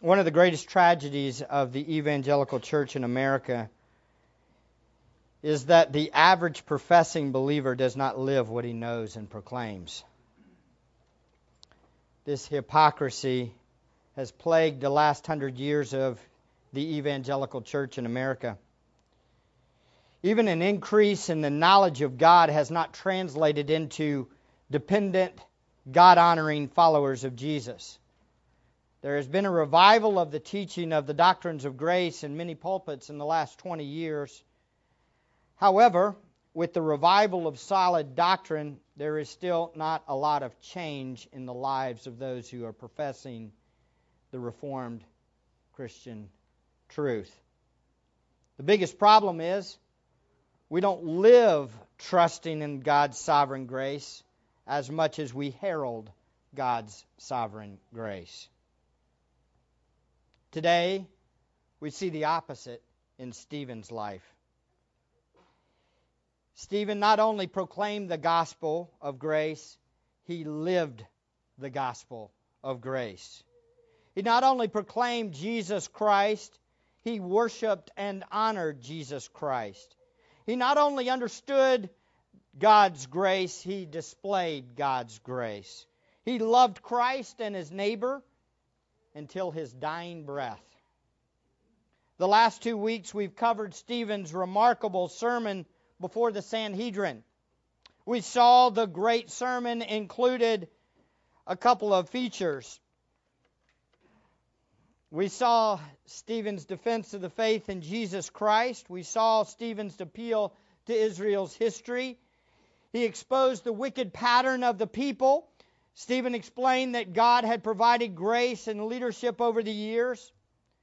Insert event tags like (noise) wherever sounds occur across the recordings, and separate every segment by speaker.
Speaker 1: one of the greatest tragedies of the evangelical church in America is that the average professing believer does not live what he knows and proclaims. This hypocrisy has plagued the last hundred years of the evangelical church in America. Even an increase in the knowledge of God has not translated into dependent, God honoring followers of Jesus. There has been a revival of the teaching of the doctrines of grace in many pulpits in the last 20 years. However, with the revival of solid doctrine, there is still not a lot of change in the lives of those who are professing the Reformed Christian truth. The biggest problem is we don't live trusting in God's sovereign grace as much as we herald God's sovereign grace. Today, we see the opposite in Stephen's life. Stephen not only proclaimed the gospel of grace, he lived the gospel of grace. He not only proclaimed Jesus Christ, he worshiped and honored Jesus Christ. He not only understood God's grace, he displayed God's grace. He loved Christ and his neighbor until his dying breath. The last two weeks we've covered Stephen's remarkable sermon before the Sanhedrin. We saw the great sermon included a couple of features. We saw Stephen's defense of the faith in Jesus Christ. We saw Stephen's appeal to Israel's history. He exposed the wicked pattern of the people. Stephen explained that God had provided grace and leadership over the years.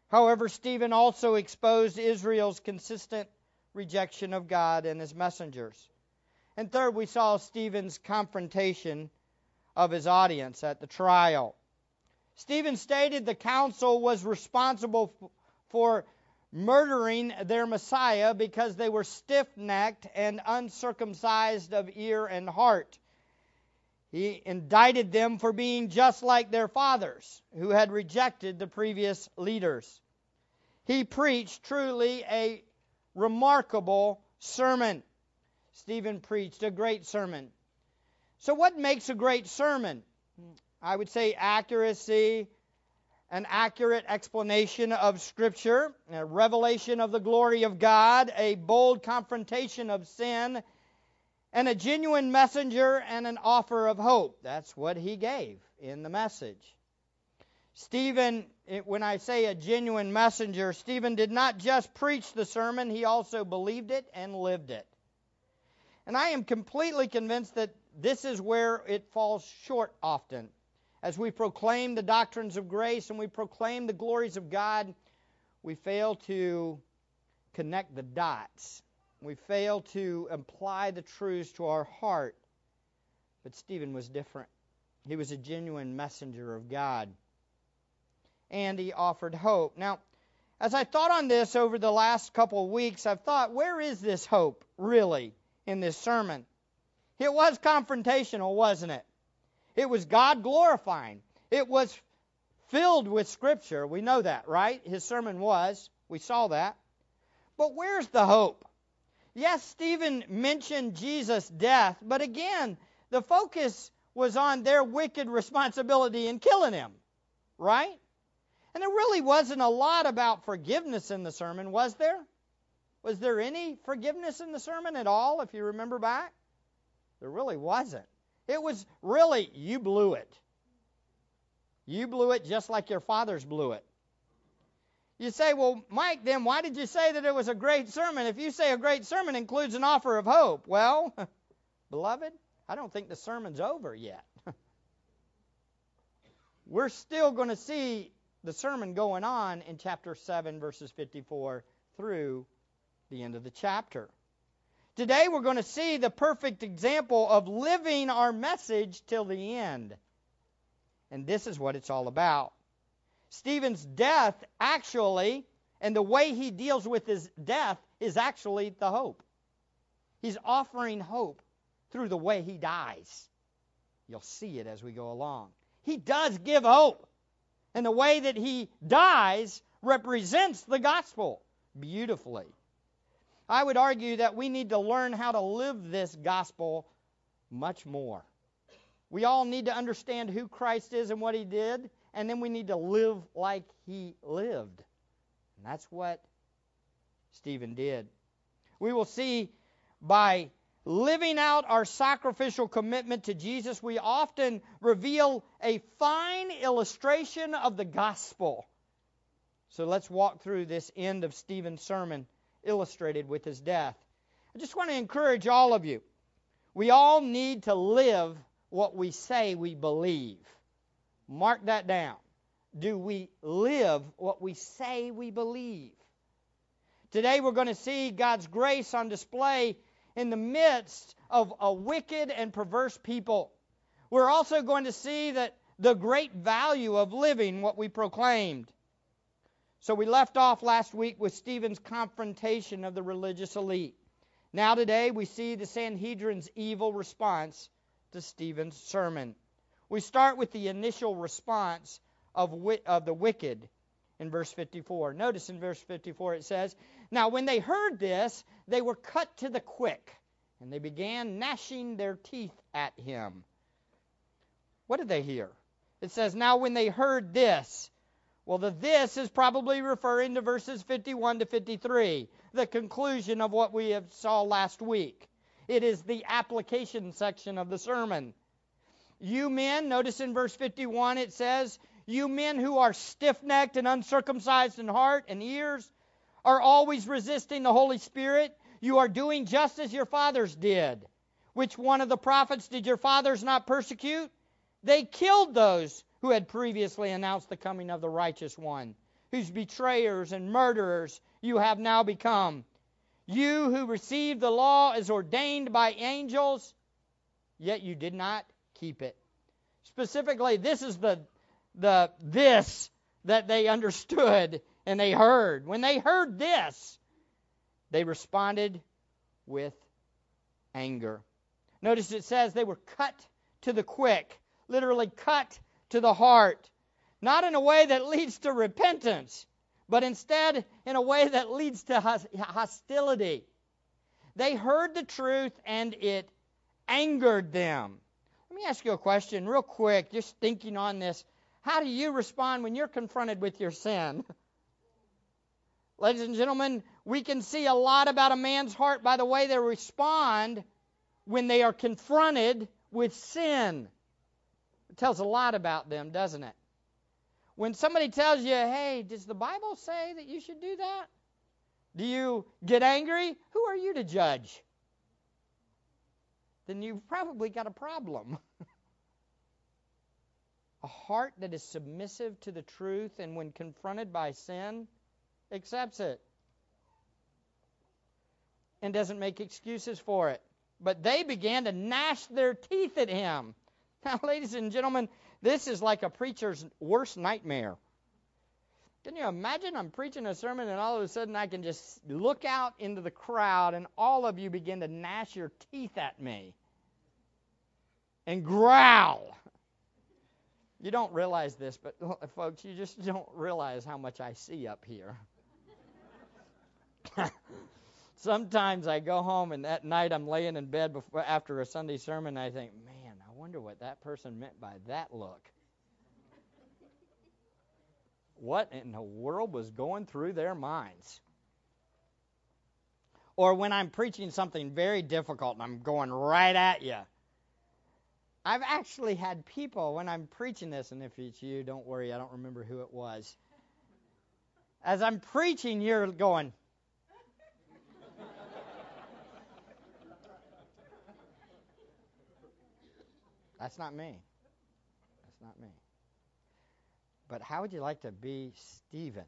Speaker 1: However, Stephen also exposed Israel's consistent rejection of God and his messengers. And third, we saw Stephen's confrontation of his audience at the trial. Stephen stated the council was responsible for murdering their Messiah because they were stiff necked and uncircumcised of ear and heart. He indicted them for being just like their fathers, who had rejected the previous leaders. He preached truly a remarkable sermon. Stephen preached a great sermon. So, what makes a great sermon? I would say accuracy, an accurate explanation of Scripture, a revelation of the glory of God, a bold confrontation of sin, and a genuine messenger and an offer of hope. That's what he gave in the message. Stephen, when I say a genuine messenger, Stephen did not just preach the sermon, he also believed it and lived it. And I am completely convinced that this is where it falls short often as we proclaim the doctrines of grace and we proclaim the glories of God, we fail to connect the dots. We fail to apply the truths to our heart. But Stephen was different. He was a genuine messenger of God. And he offered hope. Now, as I thought on this over the last couple of weeks, I've thought, where is this hope really in this sermon? It was confrontational, wasn't it? It was God glorifying. It was filled with Scripture. We know that, right? His sermon was. We saw that. But where's the hope? Yes, Stephen mentioned Jesus' death, but again, the focus was on their wicked responsibility in killing him, right? And there really wasn't a lot about forgiveness in the sermon, was there? Was there any forgiveness in the sermon at all, if you remember back? There really wasn't. It was really, you blew it. You blew it just like your fathers blew it. You say, well, Mike, then why did you say that it was a great sermon? If you say a great sermon includes an offer of hope, well, (laughs) beloved, I don't think the sermon's over yet. (laughs) We're still going to see the sermon going on in chapter 7, verses 54 through the end of the chapter. Today we're going to see the perfect example of living our message till the end. And this is what it's all about. Stephen's death actually, and the way he deals with his death, is actually the hope. He's offering hope through the way he dies. You'll see it as we go along. He does give hope. And the way that he dies represents the gospel beautifully. I would argue that we need to learn how to live this gospel much more. We all need to understand who Christ is and what he did, and then we need to live like he lived. And that's what Stephen did. We will see by living out our sacrificial commitment to Jesus, we often reveal a fine illustration of the gospel. So let's walk through this end of Stephen's sermon illustrated with his death. I just want to encourage all of you. We all need to live what we say we believe. Mark that down. Do we live what we say we believe? Today we're going to see God's grace on display in the midst of a wicked and perverse people. We're also going to see that the great value of living what we proclaimed. So we left off last week with Stephen's confrontation of the religious elite. Now today we see the Sanhedrin's evil response to Stephen's sermon. We start with the initial response of, of the wicked in verse 54. Notice in verse 54 it says, Now when they heard this, they were cut to the quick, and they began gnashing their teeth at him. What did they hear? It says, Now when they heard this, well, the this is probably referring to verses 51 to 53, the conclusion of what we saw last week. It is the application section of the sermon. You men, notice in verse 51 it says, You men who are stiff necked and uncircumcised in heart and ears are always resisting the Holy Spirit. You are doing just as your fathers did. Which one of the prophets did your fathers not persecute? They killed those who had previously announced the coming of the righteous one, whose betrayers and murderers you have now become. You who received the law as ordained by angels, yet you did not keep it. Specifically, this is the, the this that they understood and they heard. When they heard this, they responded with anger. Notice it says they were cut to the quick, literally cut to the heart. Not in a way that leads to repentance, but instead in a way that leads to hostility. They heard the truth and it angered them. Let me ask you a question, real quick, just thinking on this. How do you respond when you're confronted with your sin? (laughs) Ladies and gentlemen, we can see a lot about a man's heart by the way they respond when they are confronted with sin. It tells a lot about them, doesn't it? When somebody tells you, hey, does the Bible say that you should do that? Do you get angry? Who are you to judge? Then you've probably got a problem. (laughs) a heart that is submissive to the truth and when confronted by sin, accepts it and doesn't make excuses for it. But they began to gnash their teeth at him. (laughs) Now, ladies and gentlemen, this is like a preacher's worst nightmare. Can you imagine I'm preaching a sermon and all of a sudden I can just look out into the crowd and all of you begin to gnash your teeth at me and growl? You don't realize this, but (laughs) folks, you just don't realize how much I see up here. (laughs) Sometimes I go home and that night I'm laying in bed before, after a Sunday sermon and I think, man, I wonder what that person meant by that look. what in the world was going through their minds? Or when I'm preaching something very difficult and I'm going right at you. I've actually had people when I'm preaching this, and if it's you, don't worry, I don't remember who it was. As I'm preaching, you're going, That's not me. That's not me. But how would you like to be Stephen?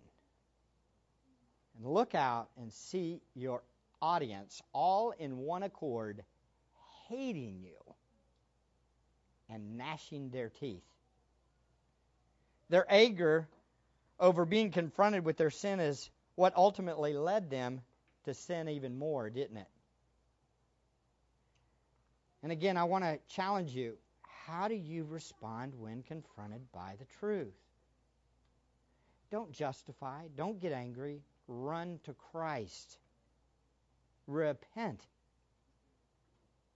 Speaker 1: And look out and see your audience all in one accord hating you and gnashing their teeth. Their anger over being confronted with their sin is what ultimately led them to sin even more, didn't it? And again, I want to challenge you how do you respond when confronted by the truth? Don't justify. Don't get angry. Run to Christ. Repent.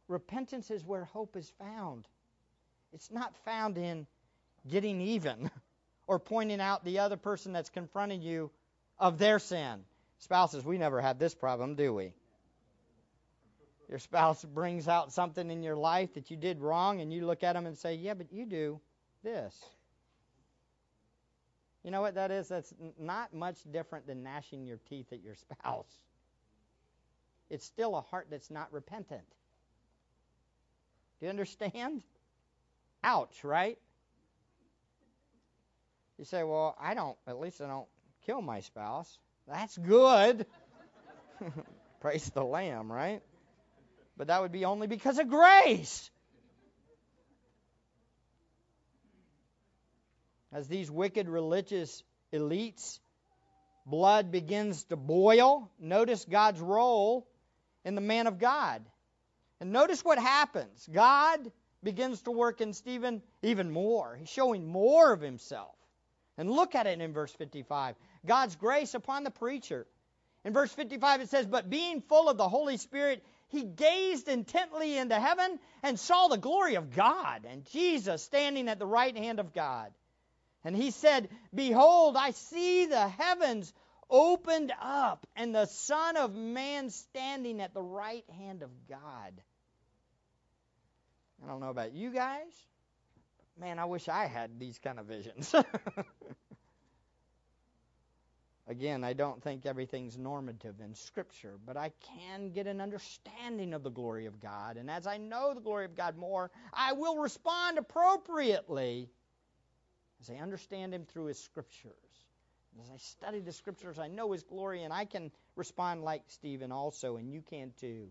Speaker 1: Repentance is where hope is found. It's not found in getting even (laughs) or pointing out the other person that's confronting you of their sin. Spouses, we never have this problem, do we? Your spouse brings out something in your life that you did wrong, and you look at them and say, Yeah, but you do this. You know what that is? That's not much different than gnashing your teeth at your spouse. It's still a heart that's not repentant. Do you understand? Ouch, right? You say, well, I don't, at least I don't kill my spouse. That's good. (laughs) Praise the Lamb, right? But that would be only because of grace. As these wicked religious elites, blood begins to boil, notice God's role in the man of God. And notice what happens. God begins to work in Stephen even more. He's showing more of himself. And look at it in verse 55. God's grace upon the preacher. In verse 55 it says, But being full of the Holy Spirit, he gazed intently into heaven and saw the glory of God and Jesus standing at the right hand of God. And he said, Behold, I see the heavens opened up and the Son of Man standing at the right hand of God. I don't know about you guys. Man, I wish I had these kind of visions. (laughs) Again, I don't think everything's normative in Scripture, but I can get an understanding of the glory of God. And as I know the glory of God more, I will respond appropriately as I understand Him through His Scriptures. As I study the Scriptures, I know His glory, and I can respond like Stephen also, and you can too.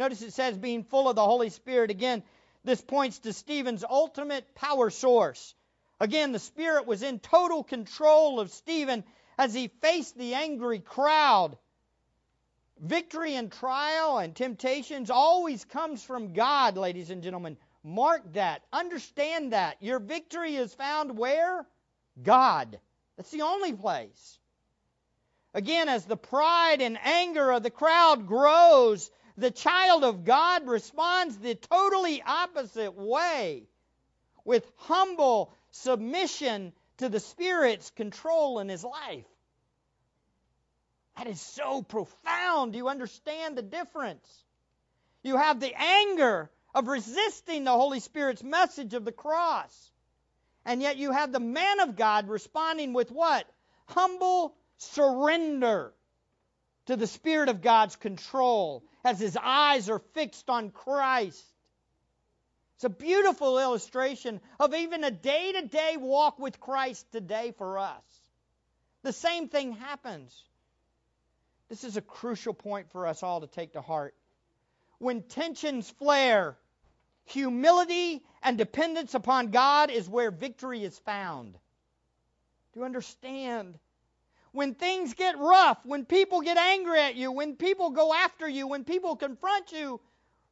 Speaker 1: Notice it says being full of the Holy Spirit. Again, this points to Stephen's ultimate power source. Again, the Spirit was in total control of Stephen as he faced the angry crowd. Victory and trial and temptations always comes from God, ladies and gentlemen. Mark that. Understand that. Your victory is found where? God. That's the only place. Again, as the pride and anger of the crowd grows, the child of God responds the totally opposite way with humble submission to the Spirit's control in his life. That is so profound. Do you understand the difference? You have the anger of resisting the Holy Spirit's message of the cross. And yet you have the man of God responding with what? Humble surrender to the Spirit of God's control as his eyes are fixed on Christ. It's a beautiful illustration of even a day to day walk with Christ today for us. The same thing happens. This is a crucial point for us all to take to heart. When tensions flare, humility and dependence upon God is where victory is found. Do you understand? When things get rough, when people get angry at you, when people go after you, when people confront you,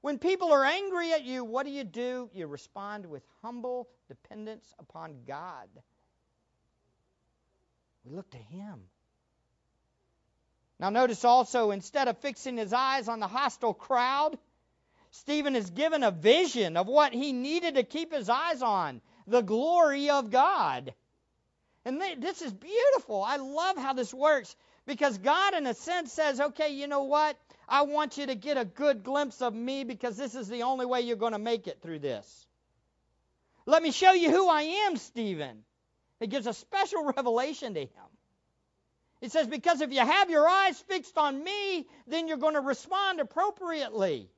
Speaker 1: when people are angry at you, what do you do? You respond with humble dependence upon God. We look to Him. Now, notice also, instead of fixing his eyes on the hostile crowd, Stephen is given a vision of what he needed to keep his eyes on the glory of God. And this is beautiful. I love how this works because God, in a sense, says, okay, you know what? I want you to get a good glimpse of me because this is the only way you're going to make it through this. Let me show you who I am, Stephen. It gives a special (laughs) revelation to him. It says, because if you have your eyes fixed on me, then you're going to respond appropriately.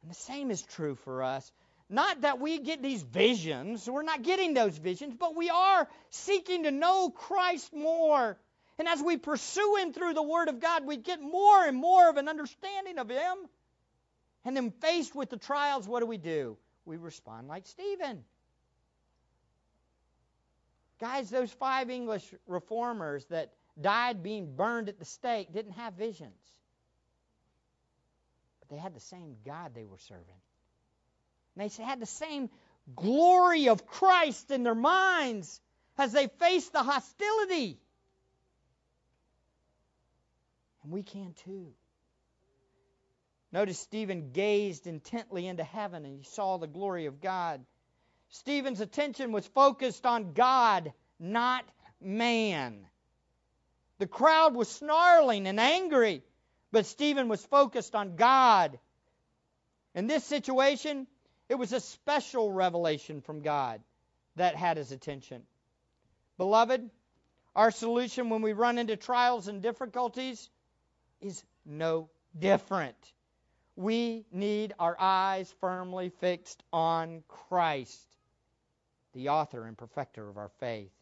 Speaker 1: And the same is true for us. Not that we get these visions, we're not getting those visions, but we are seeking to know Christ more. And as we pursue Him through the Word of God, we get more and more of an understanding of Him. And then, faced with the trials, what do we do? We respond like Stephen. Guys, those five English reformers that died being burned at the stake didn't have visions. But they had the same God they were serving. And they had the same glory of Christ in their minds as they faced the hostility. And we can too. Notice Stephen gazed intently into heaven and he saw the glory of God. Stephen's attention was focused on God, not man. The crowd was snarling and angry, but Stephen was focused on God. In this situation, it was a special revelation from God that had his attention. Beloved, our solution when we run into trials and difficulties is no different. We need our eyes firmly fixed on Christ, the author and perfecter of our faith.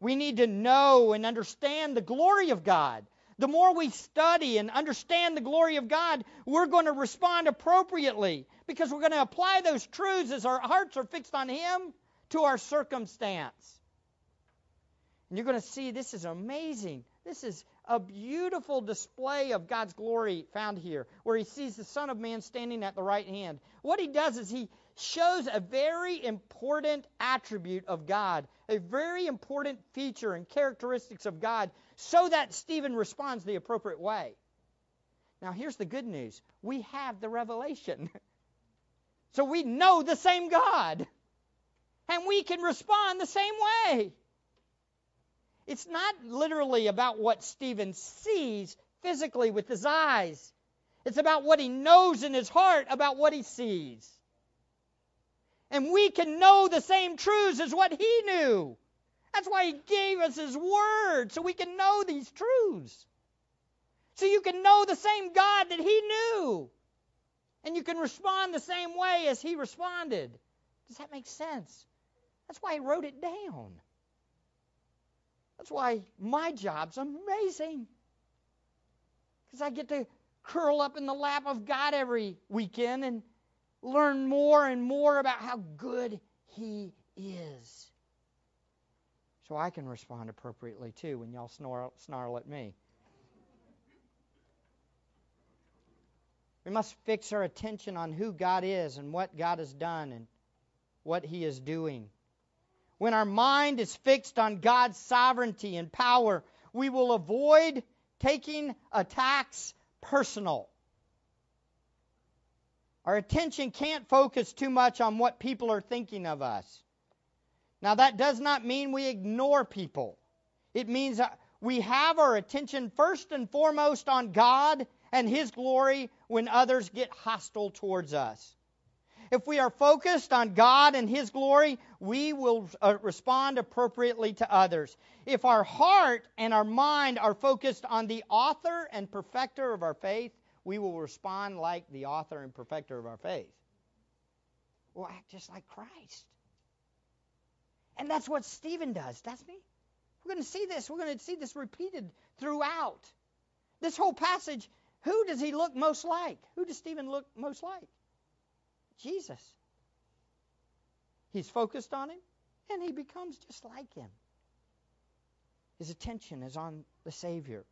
Speaker 1: We need to know and understand the glory of God. The more we study and understand the glory of God, we're going to respond appropriately because we're going to apply those truths as our hearts are fixed on Him to our circumstance. And you're going to see this is amazing. This is a beautiful display of God's glory found here, where he sees the Son of Man standing at the right hand. What he does is he shows a very important attribute of God, a very important feature and characteristics of God, so that Stephen responds the appropriate way. Now, here's the good news we have the revelation. (laughs) so we know the same God, and we can respond the same way. It's not literally about what Stephen sees physically with his eyes. It's about what he knows in his heart about what he sees. And we can know the same truths as what he knew. That's why he gave us his word, so we can know these truths. So you can know the same God that he knew. And you can respond the same way as he responded. Does that make sense? That's why he wrote it down. That's why my job's amazing. Because I get to curl up in the lap of God every weekend and learn more and more about how good He is. So I can respond appropriately too when y'all snarl, snarl at me. We must fix our attention on who God is and what God has done and what He is doing. When our mind is fixed on God's sovereignty and power, we will avoid taking attacks personal. Our attention can't focus too much on what people are thinking of us. Now, that does not mean we ignore people. It means we have our attention first and foremost on God and His glory when others get hostile towards us. If we are focused on God and His glory, we will uh, respond appropriately to others. If our heart and our mind are focused on the author and perfecter of our faith, we will respond like the author and perfecter of our faith. We'll act just like Christ. And that's what Stephen does, doesn't he? We're going to see this. We're going to see this repeated throughout. This whole passage, who does he look most like? Who does Stephen look most like? Jesus. He's focused on him, and he becomes just like him. His attention is on the Savior.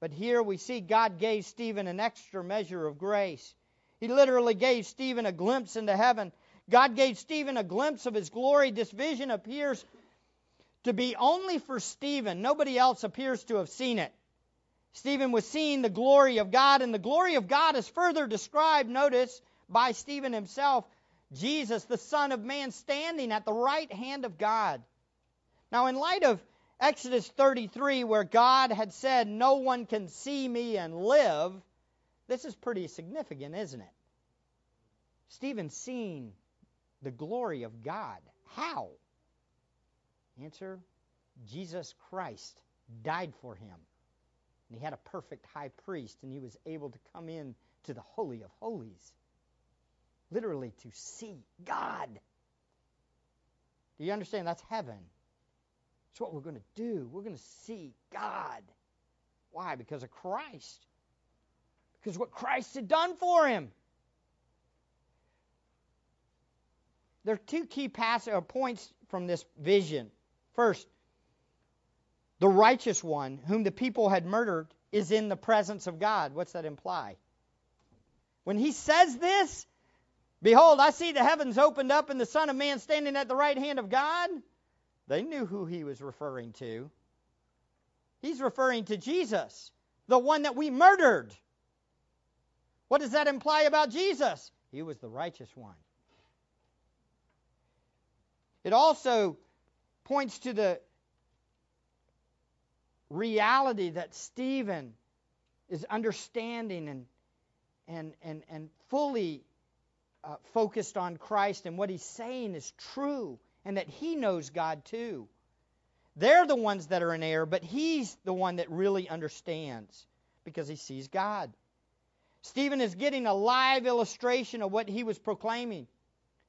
Speaker 1: But here we see God gave Stephen an extra measure of grace. He literally gave Stephen a glimpse into heaven. God gave Stephen a glimpse of his glory. This vision appears to be only for Stephen. Nobody else appears to have seen it. Stephen was seeing the glory of God, and the glory of God is further described, notice, by Stephen himself Jesus, the Son of Man, standing at the right hand of God. Now, in light of Exodus 33, where God had said, No one can see me and live, this is pretty significant, isn't it? Stephen seeing the glory of God. How? Answer Jesus Christ died for him. And he had a perfect high priest, and he was able to come in to the Holy of Holies. Literally, to see God. Do you understand? That's heaven. It's what we're going to do. We're going to see God. Why? Because of Christ. Because what Christ had done for him. There are two key pass- or uh, points from this vision. First, the righteous one, whom the people had murdered, is in the presence of God. What's that imply? When he says this, Behold, I see the heavens opened up and the Son of Man standing at the right hand of God. They knew who he was referring to. He's referring to Jesus, the one that we murdered. What does that imply about Jesus? He was the righteous one. It also points to the reality that Stephen is understanding and, and, and, and fully uh, focused on Christ and what he's saying is true and that he knows God too. They're the ones that are in error, but he's the one that really understands because he sees God. Stephen is getting a live illustration of what he was proclaiming.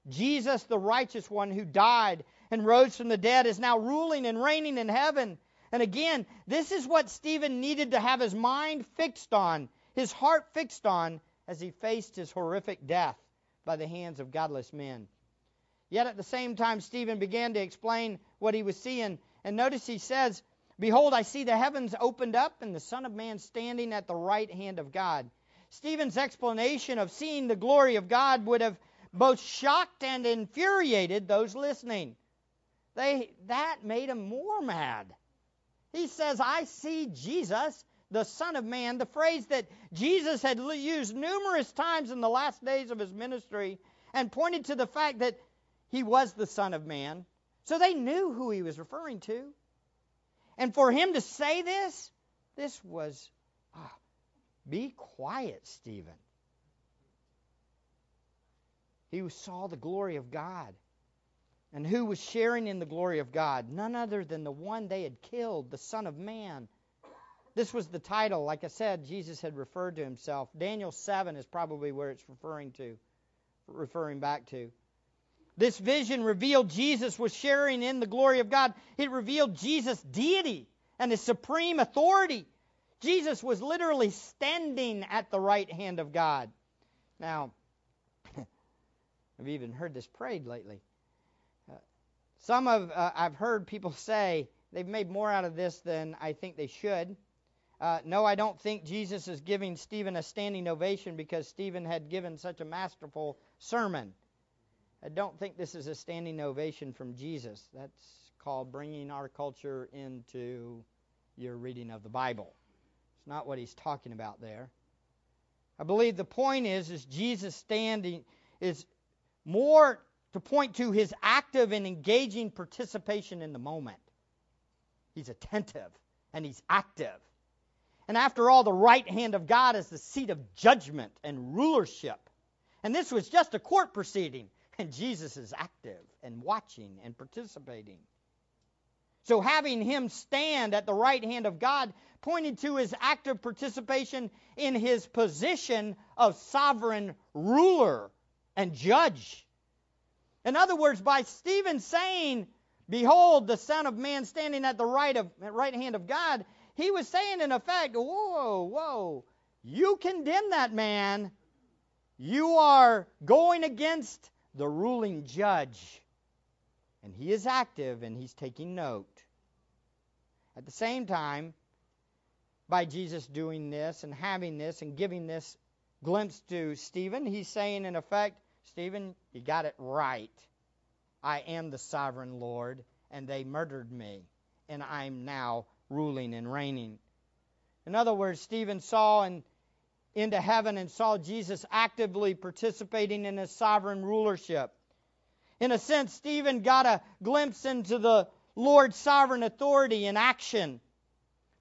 Speaker 1: Jesus, the righteous one who died and rose from the dead, is now ruling and reigning in heaven. And again, this is what Stephen needed to have his mind fixed on, his heart fixed on, as he faced his horrific death by the hands of godless men. Yet at the same time, Stephen began to explain what he was seeing. And notice he says, Behold, I see the heavens opened up and the Son of Man standing at the right hand of God. Stephen's explanation of seeing the glory of God would have both shocked and infuriated those listening. They, that made him more mad. He says, I see Jesus, the Son of Man, the phrase that Jesus had used numerous times in the last days of his ministry, and pointed to the fact that he was the Son of Man. So they knew who he was referring to. And for him to say this, this was, ah, be quiet, Stephen. He saw the glory of God. And who was sharing in the glory of God? None other than the one they had killed, the Son of Man. This was the title, like I said, Jesus had referred to himself. Daniel 7 is probably where it's referring to, referring back to. This vision revealed Jesus was sharing in the glory of God. It revealed Jesus' deity and his supreme authority. Jesus was literally standing at the right hand of God. Now, (laughs) I've even heard this prayed lately. Some of uh, I've heard people say they've made more out of this than I think they should. Uh, no, I don't think Jesus is giving Stephen a standing ovation because Stephen had given such a masterful sermon. I don't think this is a standing ovation from Jesus. That's called bringing our culture into your reading of the Bible. It's not what he's talking about there. I believe the point is is Jesus standing is more to point to his active and engaging participation in the moment. He's attentive and he's active. And after all, the right hand of God is the seat of judgment and rulership. And this was just a court proceeding, and Jesus is active and watching and participating. So, having him stand at the right hand of God pointed to his active participation in his position of sovereign ruler and judge. In other words, by Stephen saying, Behold, the Son of Man standing at the right, of, right hand of God, he was saying, in effect, Whoa, whoa, you condemn that man. You are going against the ruling judge. And he is active and he's taking note. At the same time, by Jesus doing this and having this and giving this glimpse to Stephen, he's saying, in effect, Stephen, you got it right. I am the sovereign Lord, and they murdered me, and I'm now ruling and reigning. In other words, Stephen saw and into heaven and saw Jesus actively participating in his sovereign rulership. In a sense, Stephen got a glimpse into the Lord's sovereign authority in action.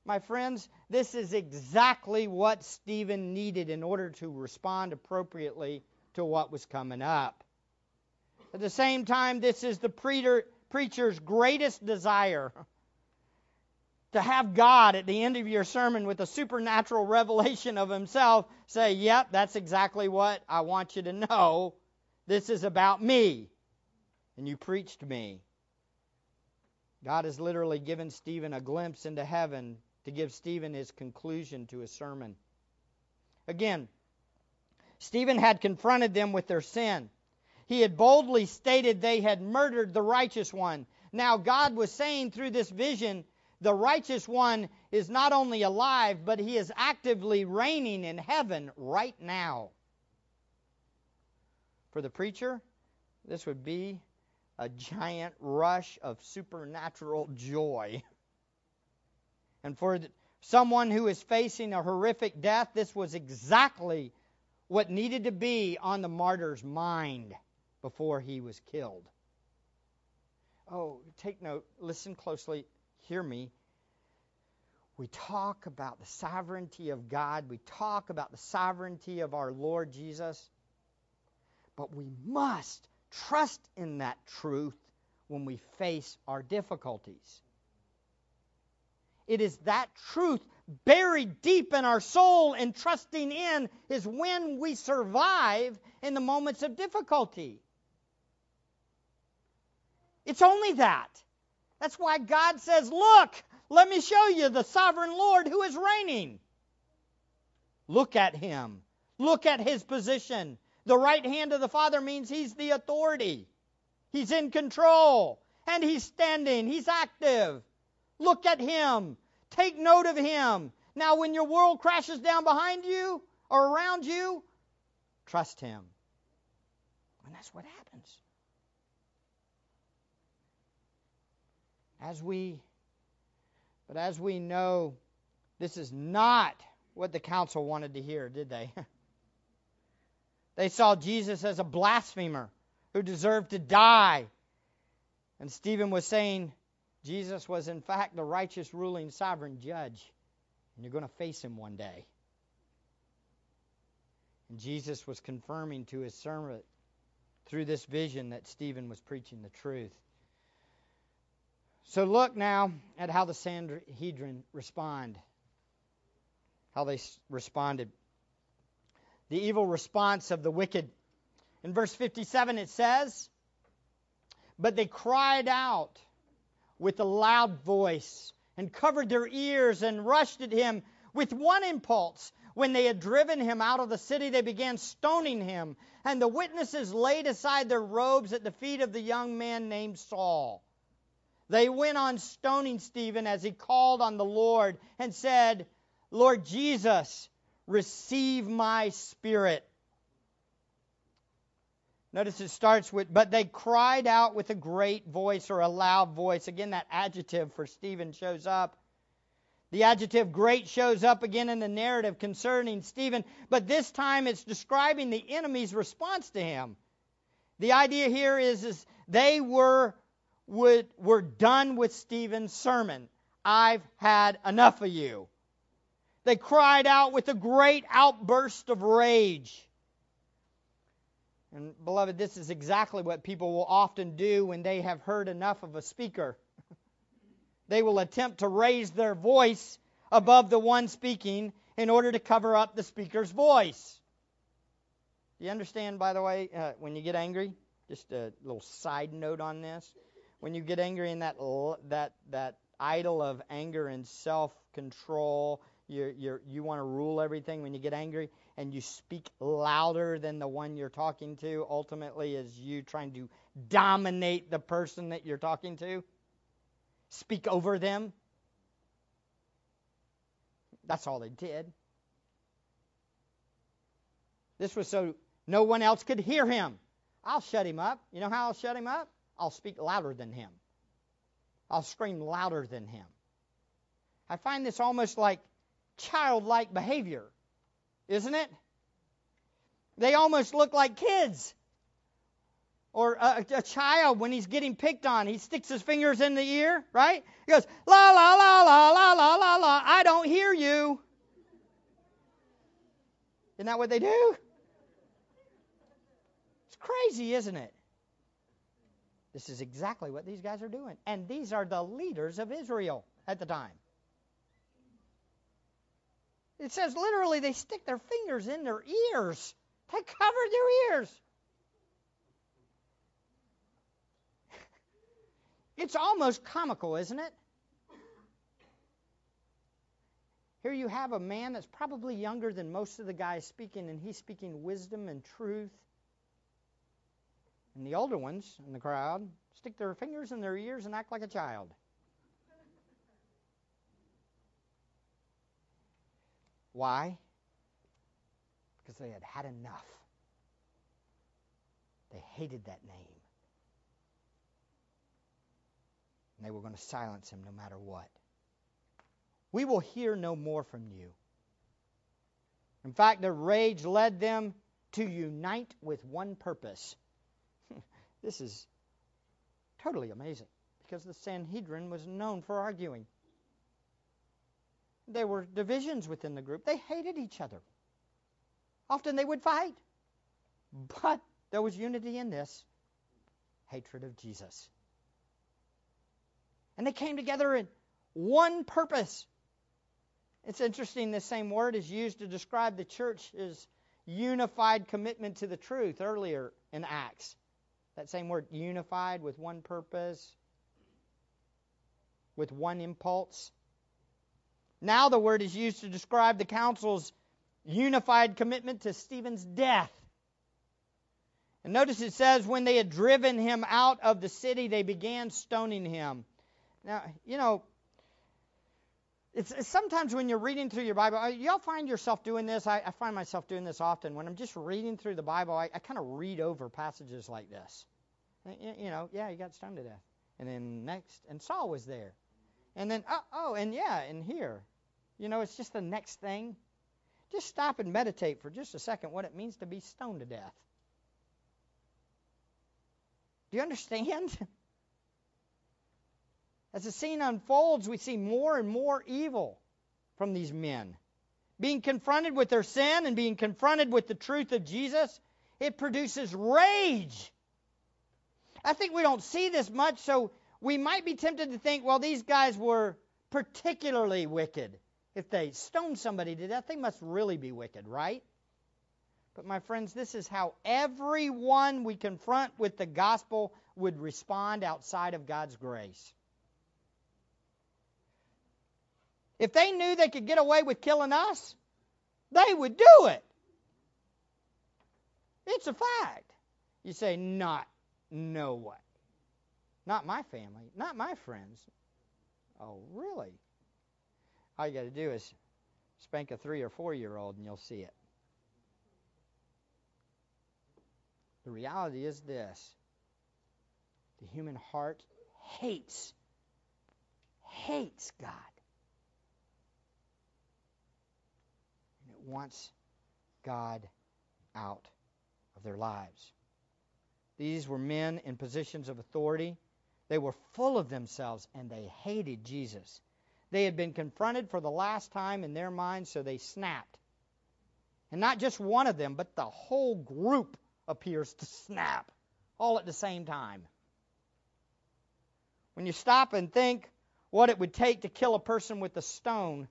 Speaker 1: My friends, this is exactly what Stephen needed in order to respond appropriately to what was coming up. At the same time, this is the preacher's greatest desire (laughs) to have God at the end of your sermon with a supernatural (laughs) revelation of Himself say, Yep, that's exactly what I want you to know. This is about me. And you preached me. God has literally given Stephen a glimpse into heaven to give Stephen his conclusion to his sermon. Again, Stephen had confronted them with their sin. He had boldly stated they had murdered the righteous one. Now, God was saying through this vision, the righteous one is not only alive, but he is actively reigning in heaven right now. For the preacher, this would be a giant rush of supernatural joy. (laughs) And for someone who is facing a horrific death, this was exactly what needed to be on the martyr's mind before he was killed. Oh, take note, listen closely, hear me. We talk about the sovereignty of God, we talk about the sovereignty of our Lord Jesus, but we must trust in that truth when we face our difficulties. It is that truth buried deep in our soul and trusting in is when we survive in the moments of difficulty. It's only that. That's why God says, Look, let me show you the sovereign Lord who is reigning. Look at him. Look at his position. The right hand of the Father means he's the authority, he's in control, and he's standing, he's active. Look at him. Take note of him. Now, when your world crashes down behind you or around you, trust him. And that's what happens. As we, but as we know, this is not what the council wanted to hear, did they? (laughs) they saw Jesus as a blasphemer who deserved to die. And Stephen was saying Jesus was, in fact, the righteous, ruling, sovereign judge. And you're going to face him one day. And Jesus was confirming to his servant through this vision that Stephen was preaching the truth. So look now at how the Sanhedrin respond. How they responded. The evil response of the wicked. In verse 57 it says, But they cried out with a loud voice and covered their ears and rushed at him with one impulse. When they had driven him out of the city, they began stoning him. And the witnesses laid aside their robes at the feet of the young man named Saul. They went on stoning Stephen as he called on the Lord and said, Lord Jesus, receive my spirit. Notice it starts with, but they cried out with a great voice or a loud voice. Again, that adjective for Stephen shows up. The adjective great shows up again in the narrative concerning Stephen, but this time it's describing the enemy's response to him. The idea here is, is they were would, were done with Stephen's sermon. I've had enough of you. They cried out with a great outburst of rage. And, beloved, this is exactly what people will often do when they have heard enough of a speaker. (laughs) they will attempt to raise their voice above the one speaking in order to cover up the speaker's voice. Do you understand, by the way, uh, when you get angry? Just a little side note on this when you get angry in that that that idol of anger and self-control, you you you want to rule everything. When you get angry and you speak louder than the one you're talking to, ultimately is you trying to dominate the person that you're talking to. Speak over them. That's all they did. This was so no one else could hear him. I'll shut him up. You know how I'll shut him up? I'll speak louder than him. I'll scream louder than him. I find this almost like childlike behavior, isn't it? They almost look like kids. Or a, a, child when he's getting picked on, he sticks his fingers in the ear, right? He goes, la la la la la la la la, I don't hear you. Isn't that what they do? It's crazy, isn't it? This is exactly what these guys are doing. And these are the leaders of Israel at the time. It says literally they stick their fingers in their ears. They cover their ears. (laughs) It's almost comical, isn't it? Here you have a man that's probably younger than most of the guys speaking, and he's speaking wisdom and truth and the older ones in the crowd stick their fingers in their ears and act like a child. Why? Because they had had enough. They hated that name. And they were going to silence him no matter what. We will hear no more from you. In fact, their rage led them to unite with one purpose. This is totally amazing because the Sanhedrin was known for arguing. There were divisions within the group. They hated each other. Often they would fight. But there was unity in this hatred of Jesus. And they came together in one purpose. It's interesting, the same word is used to describe the church's unified commitment to the truth earlier in Acts. That same word, unified with one purpose, with one impulse. Now the word is used to describe the council's unified commitment to Stephen's death. And notice it says, when they had driven him out of the city, they began stoning him. Now, you know, it's, it's sometimes when you're reading through your Bible, uh, y'all find yourself doing this. I, I, find myself doing this often. When I'm just reading through the Bible, I, I kind of read over passages like this. You, you know, yeah, he got stoned to death. And then next, and Saul was there. And then, oh, oh, and yeah, and here. You know, it's just the next thing. Just stop and meditate for just a second what it means to be stoned to death. Do you understand? (laughs) As the scene unfolds, we see more and more evil from these men. Being confronted with their sin and being confronted with the truth of Jesus, it produces rage. I think we don't see this much, so we might be tempted to think, well, these guys were particularly wicked. If they stoned somebody to death, they must really be wicked, right? But my friends, this is how everyone we confront with the gospel would respond outside of God's grace. If they knew they could get away with killing us, they would do it. It's a fact. You say, not, no way. Not my family, not my friends. Oh, really? All you got to do is spank a three or four year old and you'll see it. The reality is this the human heart hates, hates God. And it wants God out of their lives. These were men in positions of authority. They were full of themselves and they hated Jesus. They had been confronted for the last time in their minds, so they snapped. And not just one of them, but the whole group appears to snap all at the same time. When you stop and think what it would take to kill a person with a stone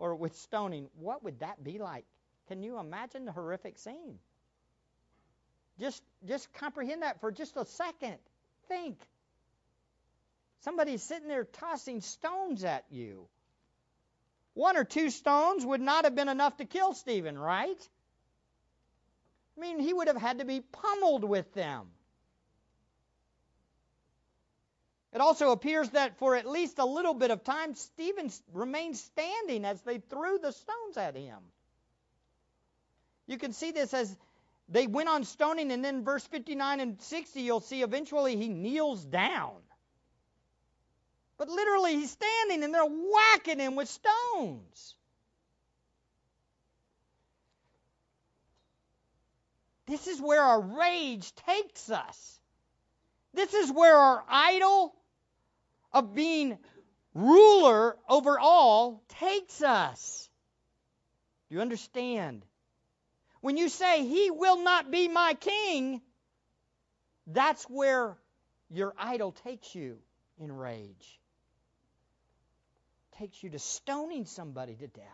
Speaker 1: or with stoning, what would that be like? Can you imagine the horrific scene? Just just comprehend that for just a second. Think. Somebody's sitting there tossing stones at you. One or two stones would not have been enough to kill Stephen, right? I mean, he would have had to be pummeled with them. It also appears that for at least a little bit of time, Stephen remained standing as they threw the stones at him. You can see this as they went on stoning, and then verse 59 and 60, you'll see eventually he kneels down. But literally, he's standing and they're whacking him with stones. This is where our rage takes us. This is where our idol of being ruler over all takes us. Do you understand? When you say, He will not be my king, that's where your idol takes you in rage. Takes you to stoning somebody to death.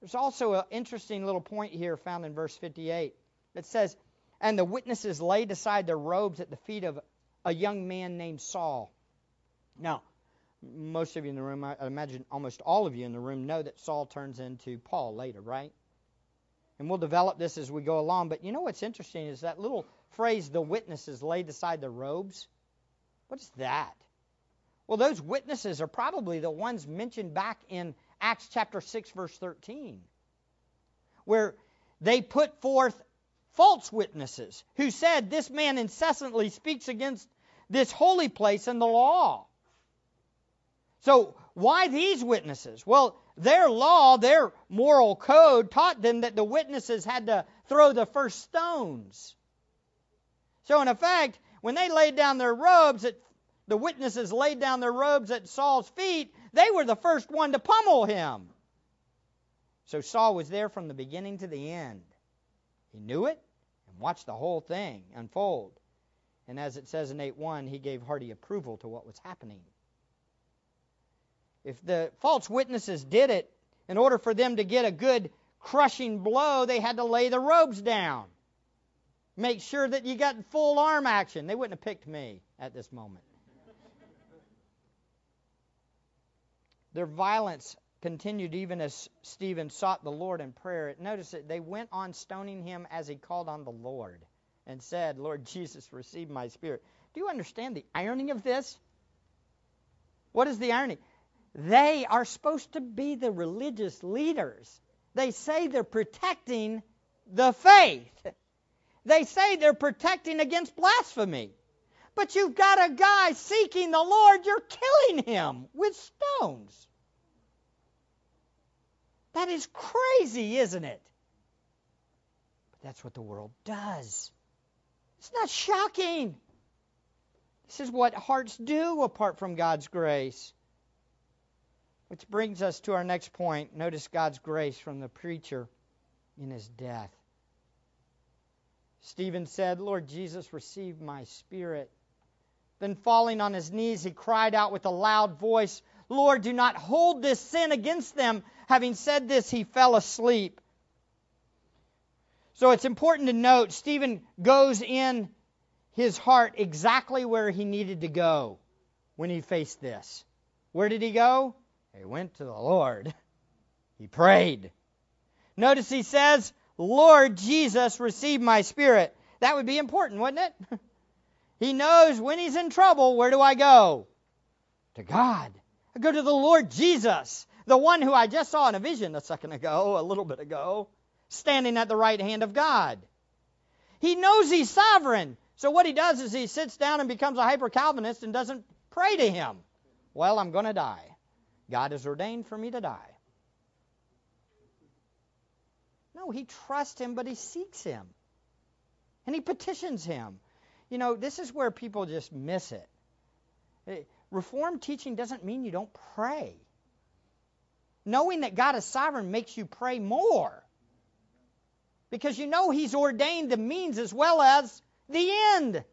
Speaker 1: There's also an interesting little point here found in verse 58 that says, And the witnesses laid aside their robes at the feet of a young man named Saul. Now, most of you in the room, I imagine almost all of you in the room, know that Saul turns into Paul later, right? And we'll develop this as we go along. But you know what's interesting is that little phrase, the witnesses laid aside their robes. What is that? Well, those witnesses are probably the ones mentioned back in Acts chapter 6, verse 13, where they put forth false witnesses who said, This man incessantly speaks against this holy place and the law. So, why these witnesses? Well, their law, their moral code taught them that the witnesses had to throw the first stones. So, in effect, when they laid down their robes, at, the witnesses laid down their robes at Saul's feet, they were the first one to pummel him. So Saul was there from the beginning to the end. He knew it and watched the whole thing unfold. And as it says in 8:1, he gave hearty approval to what was happening. If the false witnesses did it, in order for them to get a good crushing blow, they had to lay the robes down. Make sure that you got full arm action. They wouldn't have picked me at this moment. Their violence continued even as Stephen sought the Lord in prayer. Notice that they went on stoning him as he called on the Lord and said, Lord Jesus, receive my spirit. Do you understand the irony of this? What is the irony? They are supposed to be the religious leaders. They say they're protecting the faith. They say they're protecting against blasphemy. But you've got a guy seeking the Lord, you're killing him with stones. That is crazy, isn't it? But that's what the world does. It's not shocking. This is what hearts do apart from God's grace. Which brings us to our next point. Notice God's grace from the preacher in his death. Stephen said, Lord Jesus, receive my spirit. Then, falling on his knees, he cried out with a loud voice, Lord, do not hold this sin against them. Having said this, he fell asleep. So it's important to note Stephen goes in his heart exactly where he needed to go when he faced this. Where did he go? He went to the Lord. He prayed. Notice he says, Lord Jesus, receive my spirit. That would be important, wouldn't it? (laughs) he knows when he's in trouble, where do I go? To God. I go to the Lord Jesus, the one who I just saw in a vision a second ago, a little bit ago, standing at the right hand of God. He knows he's sovereign. So what he does is he sits down and becomes a hyper Calvinist and doesn't pray to him. Well, I'm going to die. God has ordained for me to die. No, he trusts him, but he seeks him. And he petitions him. You know, this is where people just miss it. Reformed teaching doesn't mean you don't pray. Knowing that God is sovereign makes you pray more. Because you know He's ordained the means as well as the end.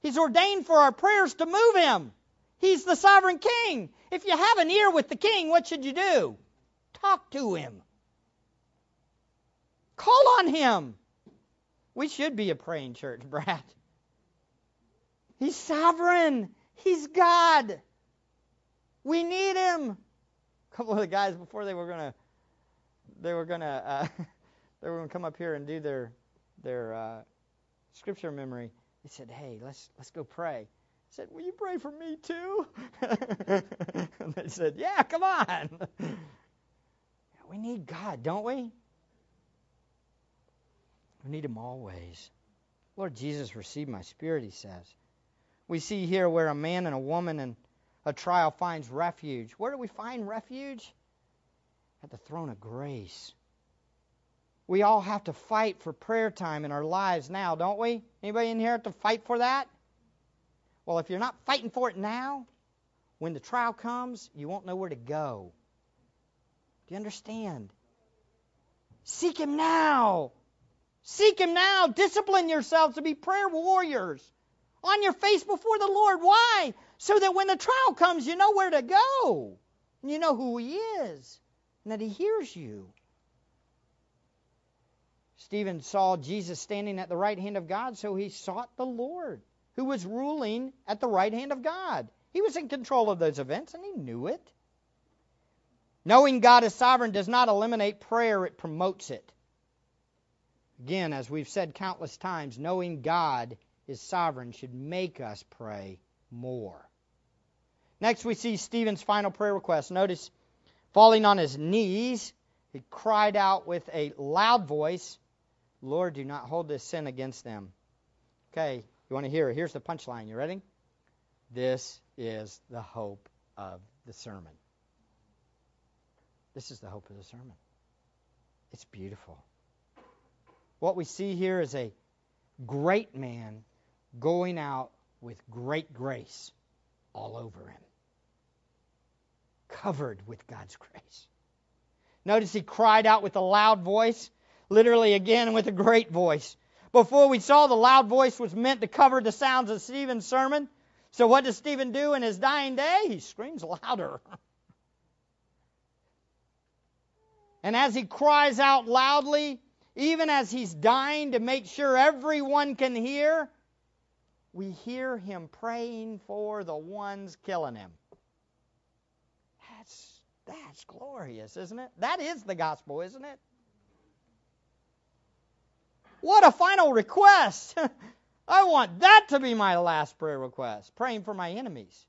Speaker 1: He's ordained for our prayers to move Him. He's the sovereign king. If you have an ear with the king, what should you do? Talk to him. Call on him. We should be a praying church, (laughs) Brad. He's sovereign. He's God. We need him. A couple of the guys before they were gonna, they were gonna, uh, (laughs) they were gonna come up here and do their their uh, scripture memory. They said, "Hey, let's let's go pray." I said, Will you pray for me too? (laughs) and they said, Yeah, come on. (laughs) we need God, don't we? We need Him always. Lord Jesus, receive my spirit, he says. We see here where a man and a woman in a trial finds refuge. Where do we find refuge? At the throne of grace. We all have to fight for prayer time in our lives now, don't we? Anybody in here have to fight for that? Well, if you're not fighting for it now, when the trial comes, you won't know where to go. Do you understand? Seek Him now. Seek Him now. Discipline yourselves to be prayer warriors. On your face before the Lord. Why? So that when the trial comes, you know where to go. And you know who He is. And that He hears you. Stephen saw Jesus standing at the right hand of God, so he sought the Lord who was ruling at the right hand of God. He was in control of those events and he knew it. Knowing God is sovereign does not eliminate prayer, it promotes it. Again, as we've said countless times, knowing God is sovereign should make us pray more. Next, we see Stephen's final prayer request. Notice, falling on his knees, he cried out with a loud voice, Lord, do not hold this sin against them. Okay, you want to hear it? Here's the punchline. You ready? This is the hope of the sermon. This is the hope of the sermon. It's beautiful. What we see here is a great man going out with great grace all over him, covered with God's grace. Notice he cried out with a loud voice, literally again with a great voice. Before we saw the loud voice was meant to cover the sounds of Stephen's sermon. So what does Stephen do in his dying day? He screams louder. (laughs) and as he cries out loudly, even as he's dying to make sure everyone can hear, we hear him praying for the ones killing him. That's that's glorious, isn't it? That is the gospel, isn't it? What a final request! (laughs) I want that to be my last prayer request, praying for my enemies.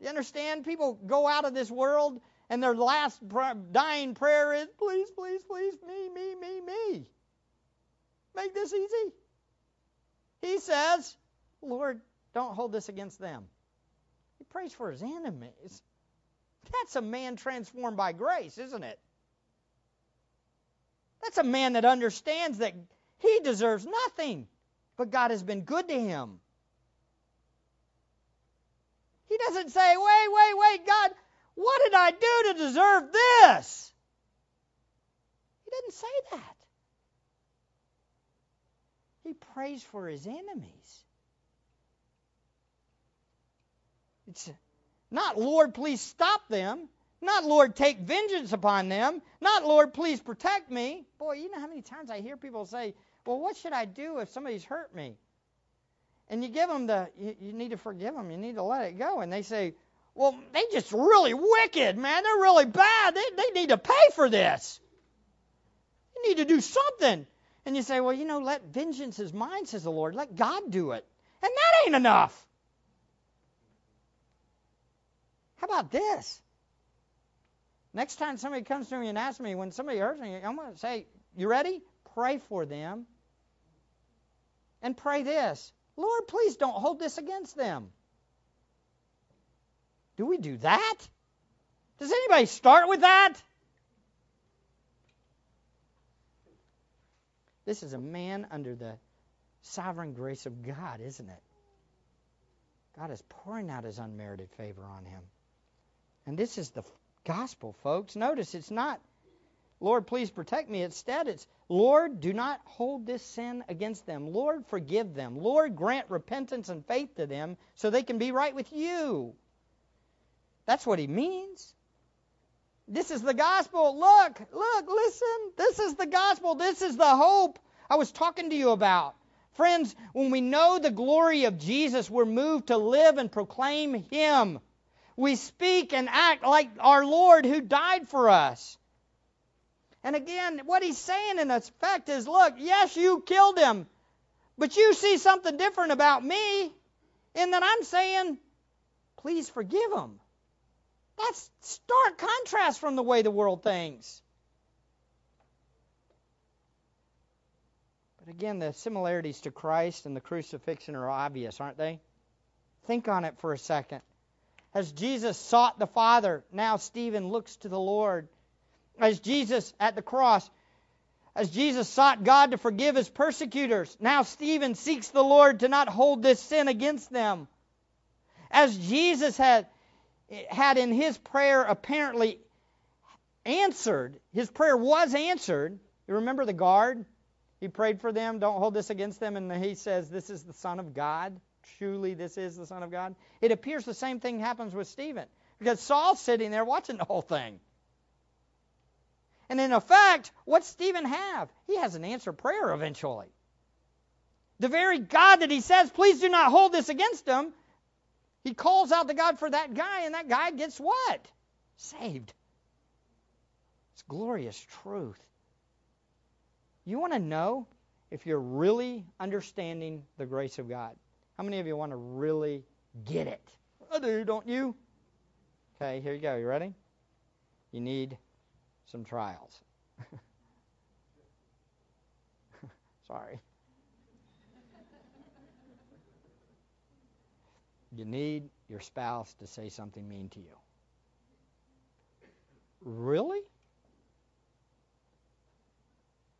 Speaker 1: You understand? People go out of this world and their last dying prayer is, please, please, please, me, me, me, me. Make this easy. He says, Lord, don't hold this against them. He prays for his enemies. That's a man transformed by grace, isn't it? That's a man that understands that he deserves nothing, but God has been good to him. He doesn't say, wait, wait, wait, God, what did I do to deserve this? He doesn't say that. He prays for his enemies. It's not, Lord, please stop them. Not, Lord, take vengeance upon them. Not, Lord, please protect me. Boy, you know how many times I hear people say, well, what should I do if somebody's hurt me? And you give them the, you, you need to forgive them. You need to let it go. And they say, well, they just really wicked, man. They're really bad. They, they need to pay for this. You need to do something. And you say, well, you know, let vengeance is mine, says the Lord. Let God do it. And that ain't enough. How about this? Next time somebody comes to me and asks me, when somebody hurts me, I'm going to say, You ready? Pray for them. And pray this Lord, please don't hold this against them. Do we do that? Does anybody start with that? This is a man under the sovereign grace of God, isn't it? God is pouring out his unmerited favor on him. And this is the gospel, folks. Notice it's not, Lord, please protect me. Instead, it's, Lord, do not hold this sin against them. Lord, forgive them. Lord, grant repentance and faith to them so they can be right with you. That's what he means. This is the gospel. Look, look, listen. This is the gospel. This is the hope I was talking to you about. Friends, when we know the glory of Jesus, we're moved to live and proclaim him we speak and act like our Lord who died for us. And again, what he's saying in effect is look, yes, you killed him, but you see something different about me in that I'm saying, please forgive him. That's stark contrast from the way the world thinks. But again, the similarities to Christ and the crucifixion are obvious, aren't they? Think on it for a second. As Jesus sought the Father, now Stephen looks to the Lord. As Jesus at the cross, as Jesus sought God to forgive his persecutors, now Stephen seeks the Lord to not hold this sin against them. As Jesus had, had in his prayer apparently answered, his prayer was answered. You remember the guard? He prayed for them, don't hold this against them, and he says, This is the Son of God truly this is the Son of God? It appears the same thing happens with Stephen because Saul's sitting there watching the whole thing. And in effect, what's Stephen have? He has an answered prayer eventually. The very God that he says, please do not hold this against him, he calls out to God for that guy, and that guy gets what? Saved. It's glorious truth. You want to know if you're really understanding the grace of God? How many of you want to really get it? I do, don't you? Okay, here you go. You ready? You need some trials. (laughs) Sorry. You need your spouse to say something mean to you. Really?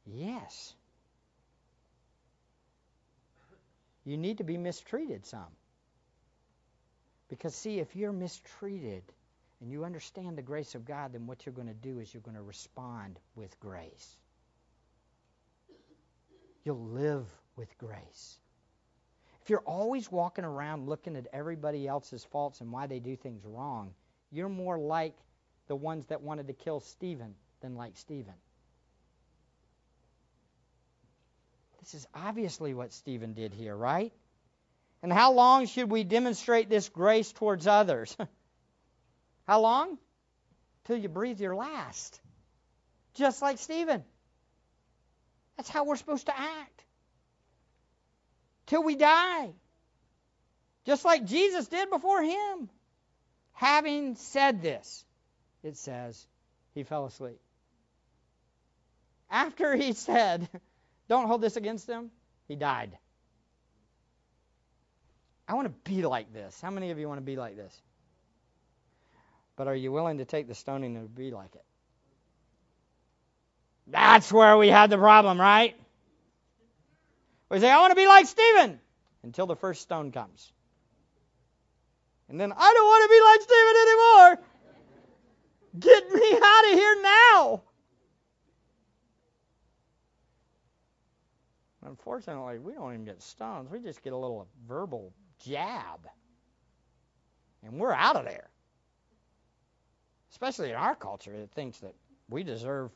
Speaker 1: Yes. You need to be mistreated some. Because, see, if you're mistreated and you understand the grace of God, then what you're going to do is you're going to respond with grace. You'll live with grace. If you're always walking around looking at everybody else's faults and why they do things wrong, you're more like the ones that wanted to kill Stephen than like Stephen. This is obviously what Stephen did here, right? And how long should we demonstrate this grace towards others? (laughs) how long? Till you breathe your last. Just like Stephen. That's how we're supposed to act. Till we die. Just like Jesus did before him. Having said this, it says, he fell asleep. After he (laughs) said, Don't hold this against them, he died. I want to be like this. How many of you want to be like this? But are you willing to take the stoning and be like it? That's where we had the problem, right? We say, I want to be like Stephen until the first stone comes. And then I don't want to be like Stephen anymore. Get me out of here now. Unfortunately, we don't even get stones. We just get a little verbal jab. And we're out of there. Especially in our culture that thinks that we deserve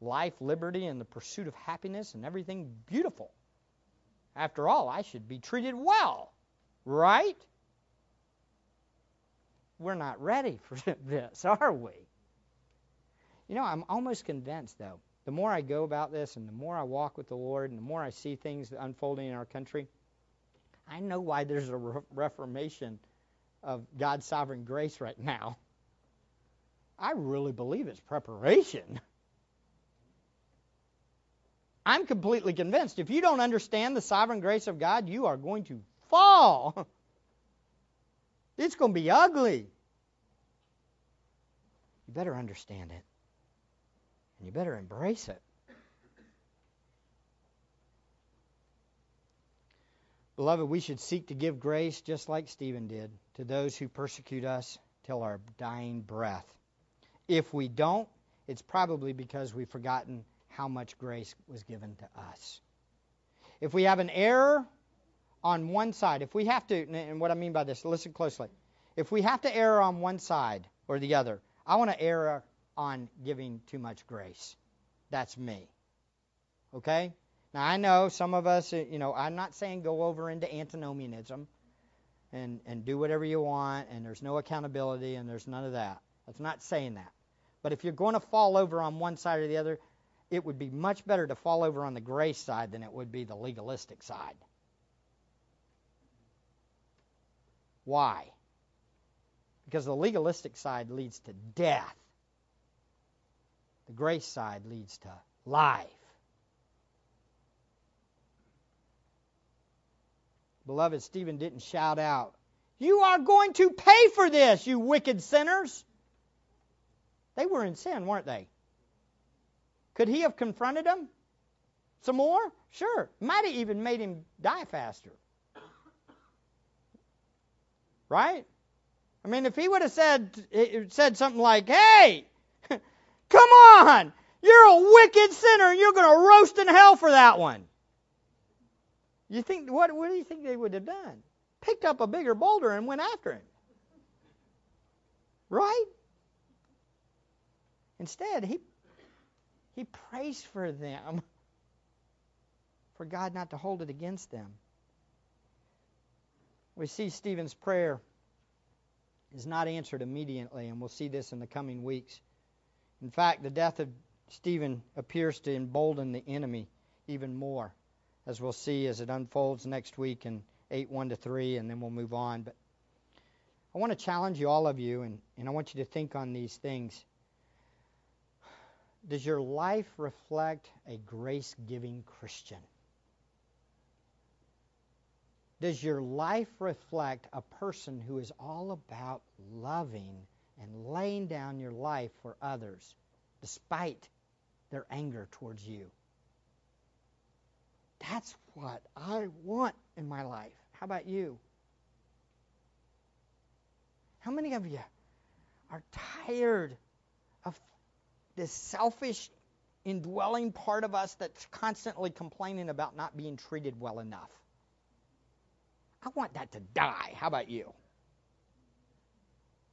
Speaker 1: life, liberty, and the pursuit of happiness and everything beautiful. After all, I should be treated well, right? We're not ready (laughs) for this, are we? You know, I'm almost convinced, though, the more I go about this and the more I walk with the Lord and the more I see things unfolding in our country, I know why there's a re- reformation of God's sovereign grace right now. I really believe it's preparation. (laughs) I'm completely convinced. If you don't understand the sovereign grace of God, you are going to fall. (laughs) It's going to be ugly. You better understand it. And you better embrace it. Beloved, we should seek to give grace just like Stephen did to those who persecute us till our dying breath. If we don't, it's probably because we've forgotten how much grace was given to us. If we have an error on one side, if we have to, and what I mean by this, listen closely. If we have to err on one side or the other, I want to err on giving too much grace. That's me. Okay? Now, I know some of us, uh, you know, I'm not saying go over into antinomianism and, and do whatever you want and there's no accountability and there's none of that. That's not saying that. But if you're going to fall over on one side or the other, it would be much better to fall over on the grace side than it would be the legalistic side. Why? Because the legalistic side leads to death. The grace side leads to life. Beloved, Stephen didn't shout out, You are going to pay for this, you wicked sinners. They were in sin, weren't they? Could he have confronted him some more? Sure. Might have even made him die faster. Right? I mean, if he would have said said something like, "Hey, (laughs) Come on! You're a wicked sinner and you're going to roast in hell for that one. You think what what do you think they would have done? Picked up a bigger boulder and went after him. Right? Instead, he he prays for them for God not to hold it against them. We see Stephen's prayer is not answered immediately, and we'll see this in the coming weeks. In fact, the death of Stephen appears to embolden the enemy even more, as we'll see as it unfolds next week in 8 1 to 3, and then we'll move on. But I want to challenge you, all of you, and, and I want you to think on these things. Does your life reflect a grace giving Christian? Does your life reflect a person who is all about loving and laying down your life for others despite their anger towards you? That's what I want in my life. How about you? How many of you are tired this selfish, indwelling part of us that's constantly complaining about not being treated well enough? I want that to die. How about you?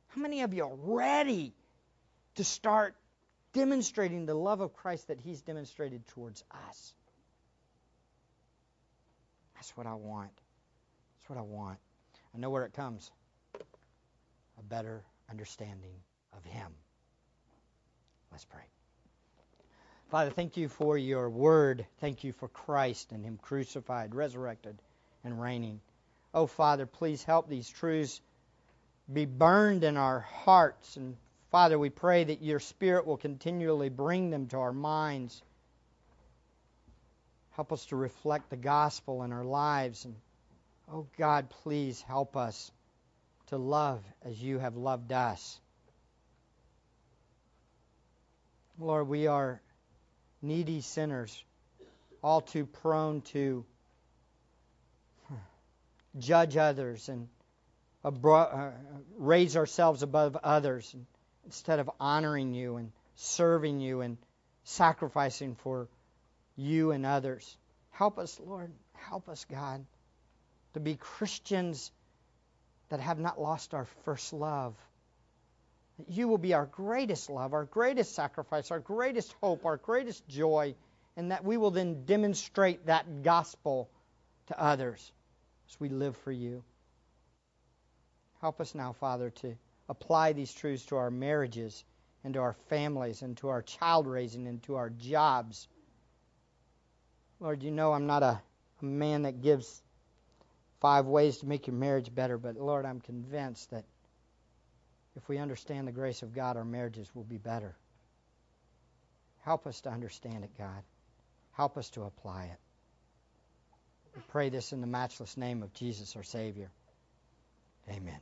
Speaker 1: How many of you are ready to start demonstrating the love of Christ that He's demonstrated towards us? That's what I want. That's what I want. I know where it comes a better understanding of Him. Let's pray. Father, thank you for your word. Thank you for Christ and Him crucified, resurrected, and reigning. Oh, Father, please help these truths be burned in our hearts. And Father, we pray that your Spirit will continually bring them to our minds. Help us to reflect the gospel in our lives. And oh, God, please help us to love as you have loved us. Lord, we are needy sinners, all too prone to judge others and uh, raise ourselves above others instead of honoring you and serving you and sacrificing for you and others. Help us, Lord. Help us, God, to be Christians that have not lost our first love. You will be our greatest love, our greatest sacrifice, our greatest hope, our greatest joy, and that we will then demonstrate that gospel to others as we live for you. Help us now, Father, to apply these truths to our marriages and to our families and to our child raising and to our jobs. Lord, you know I'm not a, a man that gives five ways to make your marriage better, but Lord, I'm convinced that if we understand the grace of God, our marriages will be better. Help us to understand it, God. Help us to apply it. We pray this in the matchless name of Jesus, our Savior. Amen.